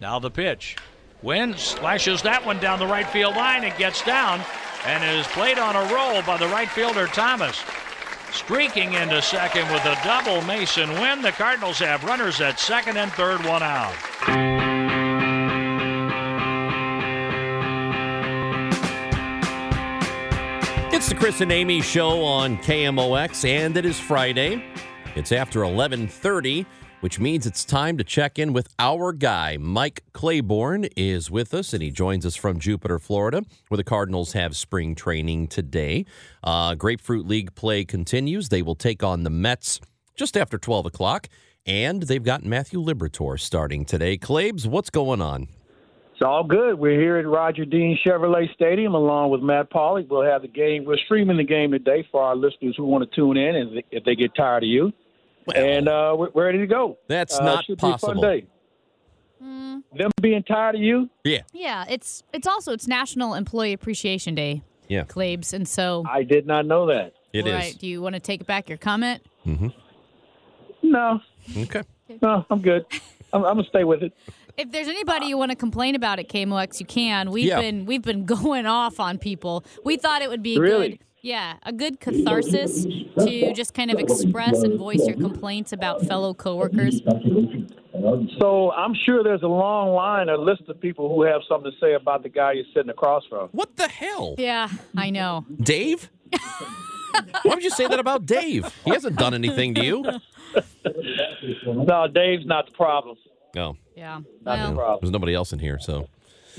Now the pitch. Winn slashes that one down the right field line. It gets down and is played on a roll by the right fielder Thomas. Streaking into second with a double Masyn Winn. The Cardinals have runners at second and third, one out. It's the Chris and Amy show on KMOX, and it is Friday. It's after 1130 which means it's time to check in with our guy. Mike Claiborne is with us, and he joins us from Jupiter, Florida, where the Cardinals have spring training today. Uh, Grapefruit League play continues. They will take on the Mets just after 12 o'clock, and they've got Matthew Liberatore starting today. Claibs, what's going on? It's all good. We're here at Roger Dean Chevrolet Stadium along with Matt Pauley. We'll have the game. We're streaming the game today for our listeners who want to tune in, and if they get tired of you. Well, and uh, we're, we're, ready to go. That's uh, not possible. Mm. Them being tired of you? Yeah. Yeah. It's it's also it's National Employee Appreciation Day. Yeah. Claibs, and so I did not know that. It right. is. Do you want to take back your comment? Mm-hmm. No. Okay. No, I'm good. I'm, I'm, gonna stay with it. If there's anybody you want to complain about at KMOX, you can. We've yeah. been we've been going off on people. We thought it would be really? good yeah, a good catharsis to just kind of express and voice your complaints about fellow coworkers. So I'm sure there's a long line, a list of people who have something to say about the guy you're sitting across from. What the hell? Yeah, I know. Dave? Why would you say that about Dave? He hasn't done anything to you. no, Dave's not the problem. No. Yeah. Not well, the problem. There's nobody else in here, so.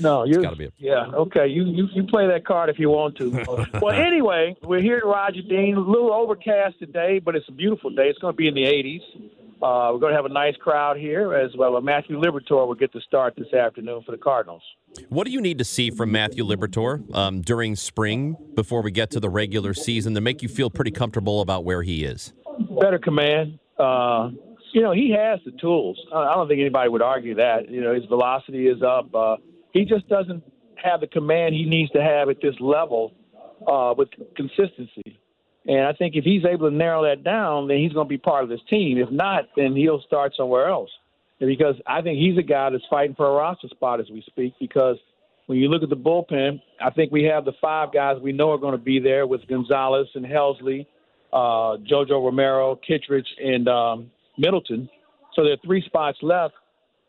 No, you got to be. A- yeah, okay. You, you you play that card if you want to. well, anyway, we're here at Roger Dean. A little overcast today, but it's a beautiful day. It's going to be in the 80s. Uh, we're going to have a nice crowd here as well. Matthew Liberatore will get to start this afternoon for the Cardinals. What do you need to see from Matthew Liberatore um, during spring before we get to the regular season to make you feel pretty comfortable about where he is? Better command. Uh, you know, he has the tools. I don't think anybody would argue that. You know, his velocity is up. Uh, he just doesn't have the command he needs to have at this level uh, with consistency. And I think if he's able to narrow that down, then he's going to be part of this team. If not, then he'll start somewhere else. Because I think he's a guy that's fighting for a roster spot as we speak. Because when you look at the bullpen, I think we have the five guys we know are going to be there with Gonzalez and Helsley, uh, JoJo Romero, Kittredge, and um, Middleton. So there are three spots left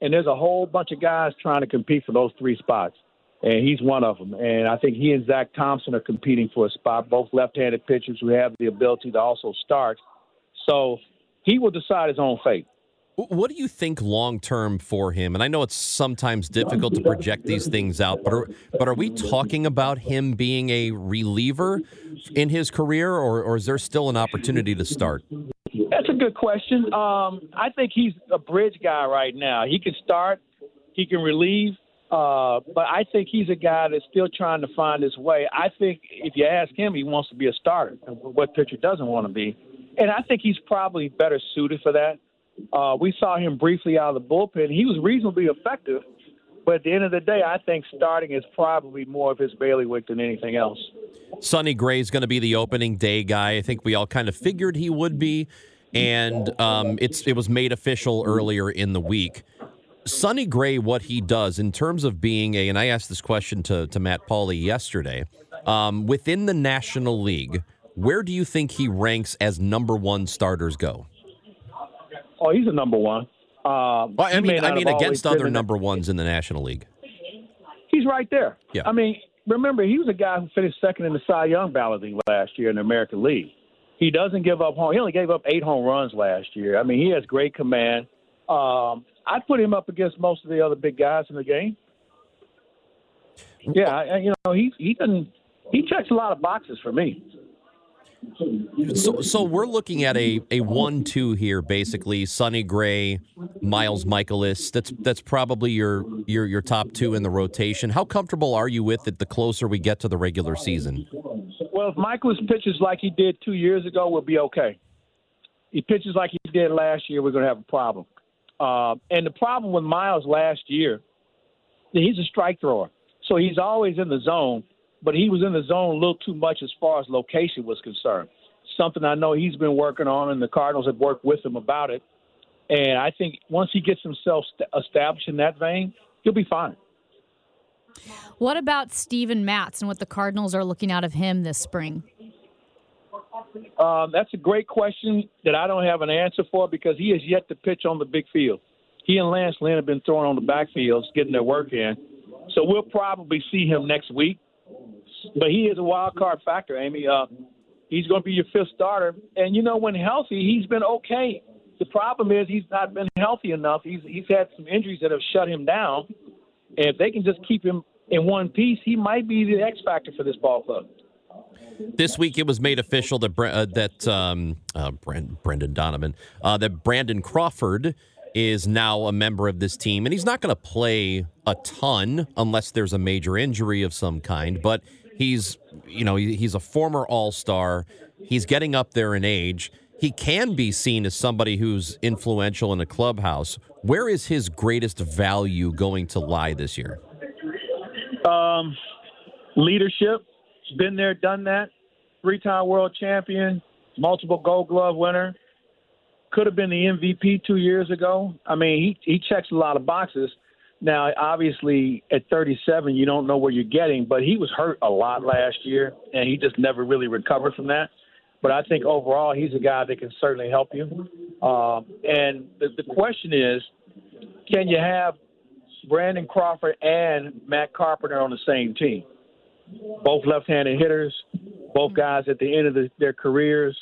and there's a whole bunch of guys trying to compete for those three spots, and he's one of them. And I think he and Zack Thompson are competing for a spot, both left-handed pitchers who have the ability to also start. So he will decide his own fate. What do you think long term for him? And I know it's sometimes difficult to project these things out, but are, but are we talking about him being a reliever in his career, or, or is there still an opportunity to start? That's a good question. Um, I think he's a bridge guy right now. He can start, he can relieve, uh, but I think he's a guy that's still trying to find his way. I think if you ask him, he wants to be a starter. What pitcher doesn't want to be? And I think he's probably better suited for that. Uh, we saw him briefly out of the bullpen. He was reasonably effective, but at the end of the day, I think starting is probably more of his bailiwick than anything else. Sonny Gray is going to be the opening day guy. I think we all kind of figured he would be and um, it's it was made official earlier in the week. Sonny Gray, what he does in terms of being a, and I asked this question to to Matt Pauley yesterday, um, within the National League, where do you think he ranks as number one starters go? Oh, he's a number one. Uh, well, I mean, I mean, against other number ones in the National League. He's right there. Yeah. I mean, remember, he was a guy who finished second in the Cy Young balloting last year in the American League. He doesn't give up home. He only gave up eight home runs last year. I mean, he has great command. Um, I'd put him up against most of the other big guys in the game. Yeah, I, you know, he he doesn't he checks a lot of boxes for me. So, so we're looking at a, a one-two here, basically. Sonny Gray, Miles Mikolas. That's that's probably your your your top two in the rotation. How comfortable are you with it? The closer we get to the regular season. Well, if Mikolas pitches like he did two years ago, we'll be okay. He pitches like he did last year, we're going to have a problem. Uh, and the problem with Miles last year, he's a strike thrower, so he's always in the zone but he was in the zone a little too much as far as location was concerned. Something I know he's been working on, and the Cardinals have worked with him about it. And I think once he gets himself st- established in that vein, he'll be fine. What about Steven Matz and what the Cardinals are looking out of him this spring? Um, that's a great question that I don't have an answer for because he has yet to pitch on the big field. He and Lance Lynn have been throwing on the backfields, getting their work in. So we'll probably see him next week but he is a wild card factor, Amy. Uh, he's going to be your fifth starter, and you know when healthy, he's been okay. The problem is he's not been healthy enough. He's he's had some injuries that have shut him down, and if they can just keep him in one piece, he might be the X factor for this ball club. This week, it was made official that uh, that um, uh, Brendan Donovan, uh, that Brandon Crawford is now a member of this team, and he's not going to play a ton unless there's a major injury of some kind. But He's, you know, he's a former All Star. He's getting up there in age. He can be seen as somebody who's influential in a clubhouse. Where is his greatest value going to lie this year? Um, leadership. Been there, done that. Three-time world champion, multiple Gold Glove winner. Could have been the MVP two years ago. I mean, he he checks a lot of boxes. Now, obviously, at 37, you don't know where you're getting, but he was hurt a lot last year, and he just never really recovered from that. But I think overall, he's a guy that can certainly help you. Um, and the, the question is, can you have Brandon Crawford and Matt Carpenter on the same team? Both left-handed hitters, both guys at the end of the, their careers.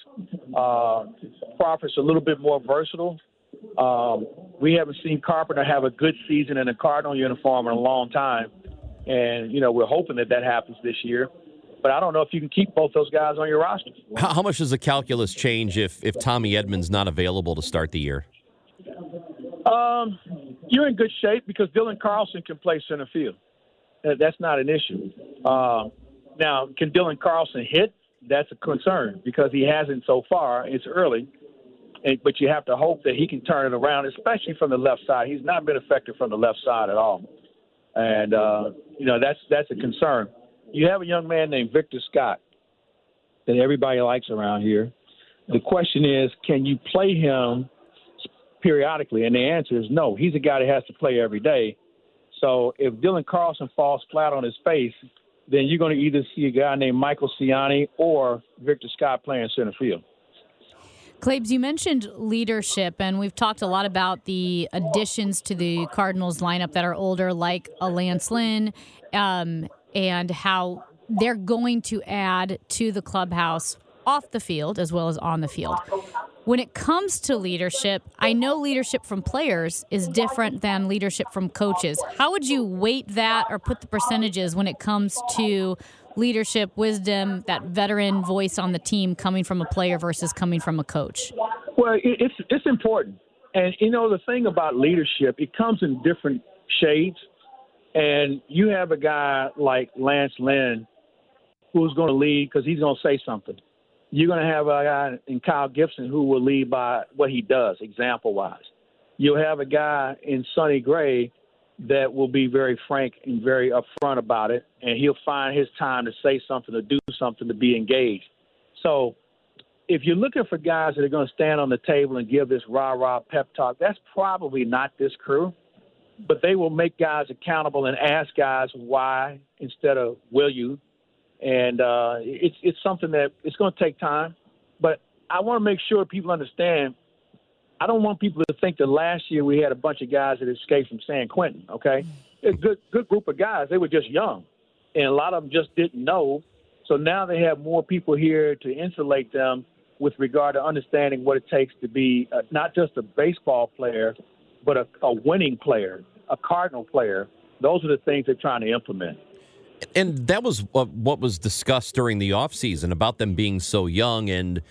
Uh, Crawford's a little bit more versatile um, we haven't seen Carpenter have a good season in a Cardinal uniform in a long time, and you know we're hoping that that happens this year. But I don't know if you can keep both those guys on your roster. How, how much does the calculus change if if Tommy Edman's not available to start the year? Um, you're in good shape because Dylan Carlson can play center field. That's not an issue. Uh, now, can Dylan Carlson hit? That's a concern because he hasn't so far. It's early but you have to hope that he can turn it around, especially from the left side. He's not been effective from the left side at all, and uh, you know that's that's a concern. You have a young man named Victor Scott that everybody likes around here. The question is, can you play him periodically? And the answer is no. He's a guy that has to play every day. So if Dylan Carlson falls flat on his face, then you're going to either see a guy named Michael Siani or Victor Scott playing center field. Claibs, you mentioned leadership, and we've talked a lot about the additions to the Cardinals lineup that are older, like a Lance Lynn, um, and how they're going to add to the clubhouse off the field as well as on the field. When it comes to leadership, I know leadership from players is different than leadership from coaches. How would you weight that or put the percentages when it comes to leadership, wisdom, that veteran voice on the team coming from a player versus coming from a coach? Well, it's it's important, and you know the thing about leadership, it comes in different shades, and you have a guy like Lance Lynn who's going to lead because he's going to say something. You're going to have a guy in Kyle Gibson who will lead by what he does, example wise. You'll have a guy in Sonny Gray that will be very frank and very upfront about it, and he'll find his time to say something, to do something, to be engaged. So, if you're looking for guys that are going to stand on the table and give this rah rah pep talk, that's probably not this crew. But they will make guys accountable and ask guys why instead of will you. And uh, it's it's something that it's going to take time. But I want to make sure people understand I don't want people to think that last year we had a bunch of guys that escaped from San Quentin. Okay, a good good group of guys. They were just young, and a lot of them just didn't know. So now they have more people here to insulate them with regard to understanding what it takes to be uh, not just a baseball player, but a, a winning player, a Cardinal player. Those are the things they're trying to implement. And that was what, what was discussed during the offseason about them being so young and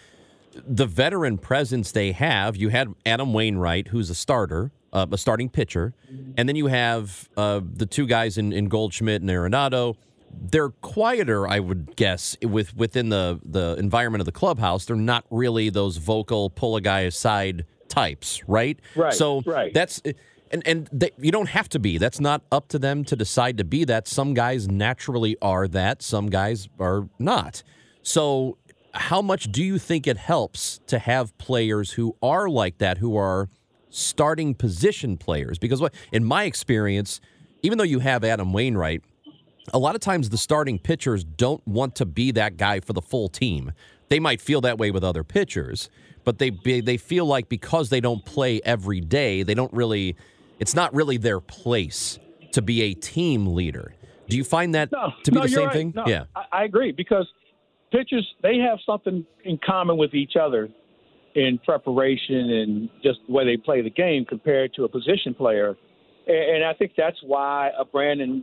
the veteran presence they have. You had Adam Wainwright, who's a starter, uh, a starting pitcher, and then you have uh, the two guys in, in Goldschmidt and Arenado. They're quieter, I would guess, with within the the environment of the clubhouse. They're not really those vocal pull a guy aside types, right? Right, So right. that's and and they, you don't have to be. That's not up to them to decide to be that. Some guys naturally are that. Some guys are not. So, how much do you think it helps to have players who are like that, who are starting position players? Because what, in my experience, even though you have Adam Wainwright, a lot of times the starting pitchers don't want to be that guy for the full team. They might feel that way with other pitchers, but they they feel like because they don't play every day, they don't really. It's not really their place to be a team leader. Do you find that No, to be no, the same right. thing? No, yeah. I, I agree because pitchers they have something in common with each other in preparation and just the way they play the game compared to a position player, and, and I think that's why a Brandon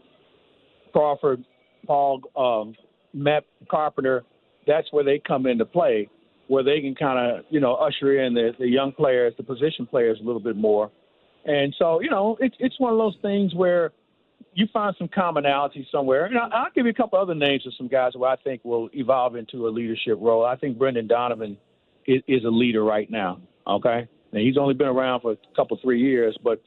Crawford, Paul, um, Matt Carpenter, that's where they come into play, where they can kind of you know usher in the, the young players, the position players a little bit more, and so you know it's it's one of those things where you find some commonality somewhere. And I- I'll give you a couple other names of some guys who I think will evolve into a leadership role. I think Brendan Donovan is, is a leader right now. Okay, now he's only been around for a couple three years, but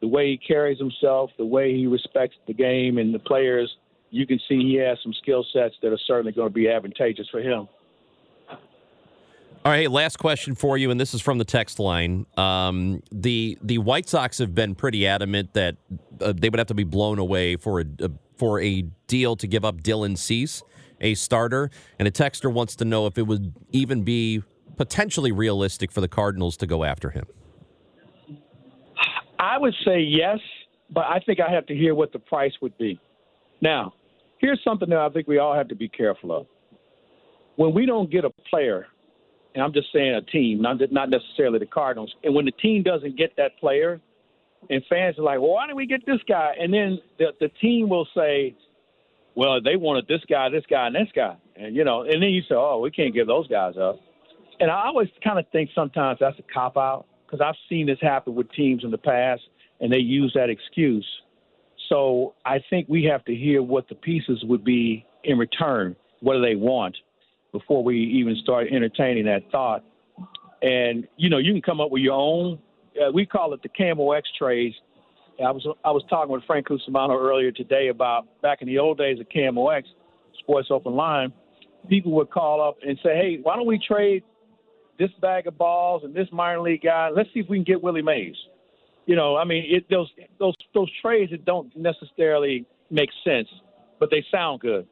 the way he carries himself, the way he respects the game and the players, you can see he has some skill sets that are certainly going to be advantageous for him. All right, last question for you, and this is from the text line. Um, the the White Sox have been pretty adamant that uh, they would have to be blown away for a, uh, for a deal to give up Dylan Cease, a starter. And a texter wants to know if it would even be potentially realistic for the Cardinals to go after him. I would say yes, but I think I have to hear what the price would be. Now, here's something that I think we all have to be careful of. When we don't get a player, and I'm just saying a team, not not necessarily the Cardinals, and when the team doesn't get that player, and fans are like, well, why didn't we get this guy? And then the the team will say, well, they wanted this guy, this guy, and this guy, and you know, and then you say, oh, we can't give those guys up. And I always kind of think sometimes that's a cop out because I've seen this happen with teams in the past, and they use that excuse. So I think we have to hear what the pieces would be in return. What do they want before we even start entertaining that thought? And you know, you can come up with your own. Uh, we call it the KMOX trades. I was I was talking with Frank Cusimano earlier today about back in the old days of KMOX, Sports Open Line. People would call up and say, "Hey, why don't we trade this bag of balls and this minor league guy? Let's see if we can get Willie Mays." You know, I mean, it, those those those trades that don't necessarily make sense, but they sound good.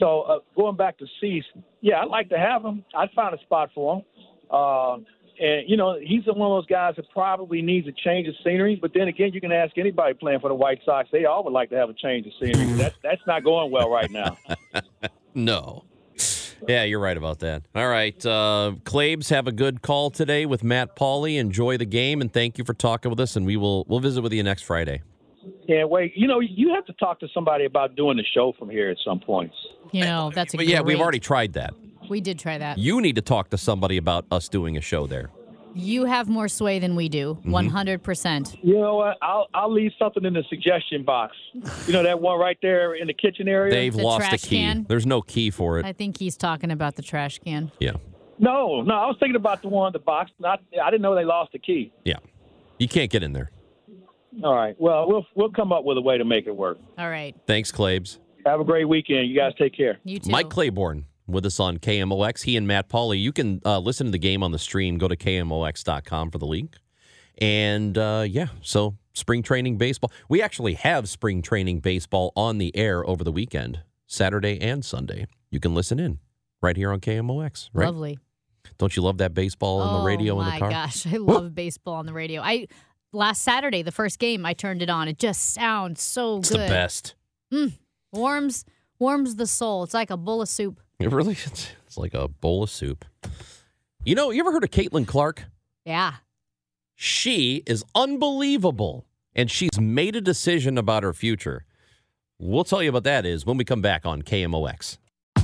So uh, going back to Cease, yeah, I'd like to have him. I'd find a spot for him. Uh, and you know, he's one of those guys that probably needs a change of scenery. But then again, you can ask anybody playing for the White Sox; they all would like to have a change of scenery. that that's not going well right now. No. Yeah, you're right about that. All right. Uh, Claibs, have a good call today with Matt Pauley. Enjoy the game, and thank you for talking with us. And we will we'll visit with you next Friday. Yeah, wait. You know, you have to talk to somebody about doing the show from here at some point. You know, that's a But yeah, we've already tried that. We did try that. You need to talk to somebody about us doing a show there. You have more sway than we do. Mm-hmm. 100%. You know what? I'll I'll leave something in the suggestion box. You know that one right there in the kitchen area. They've The lost a trash key. can? There's no key for it. I think he's talking about the trash can. yeah. No, no, I was thinking about the one in the box. Not, I didn't know they lost the key. Yeah. You can't get in there. All right. Well, we'll we'll come up with a way to make it work. All right. Thanks, Claibs. Have a great weekend. You guys take care. You too. Mike Claiborne with us on KMOX. He and Matt Pauley. You can uh, listen to the game on the stream. Go to KMOX.com for the link. And uh, yeah, so spring training baseball. We actually have spring training baseball on the air over the weekend, Saturday and Sunday. You can listen in right here on KMOX. Right? Lovely. Don't you love that baseball on the radio oh in the car? Oh my gosh, I love baseball on the radio. I last Saturday, the first game, I turned it on. It just sounds so It's good. the best. Mm, warms warms the soul. It's like a bowl of soup. It really is. It's like a bowl of soup. You know, you ever heard of Caitlin Clark? Yeah. She is unbelievable, and she's made a decision about her future. We'll tell you about that is when we come back on KMOX.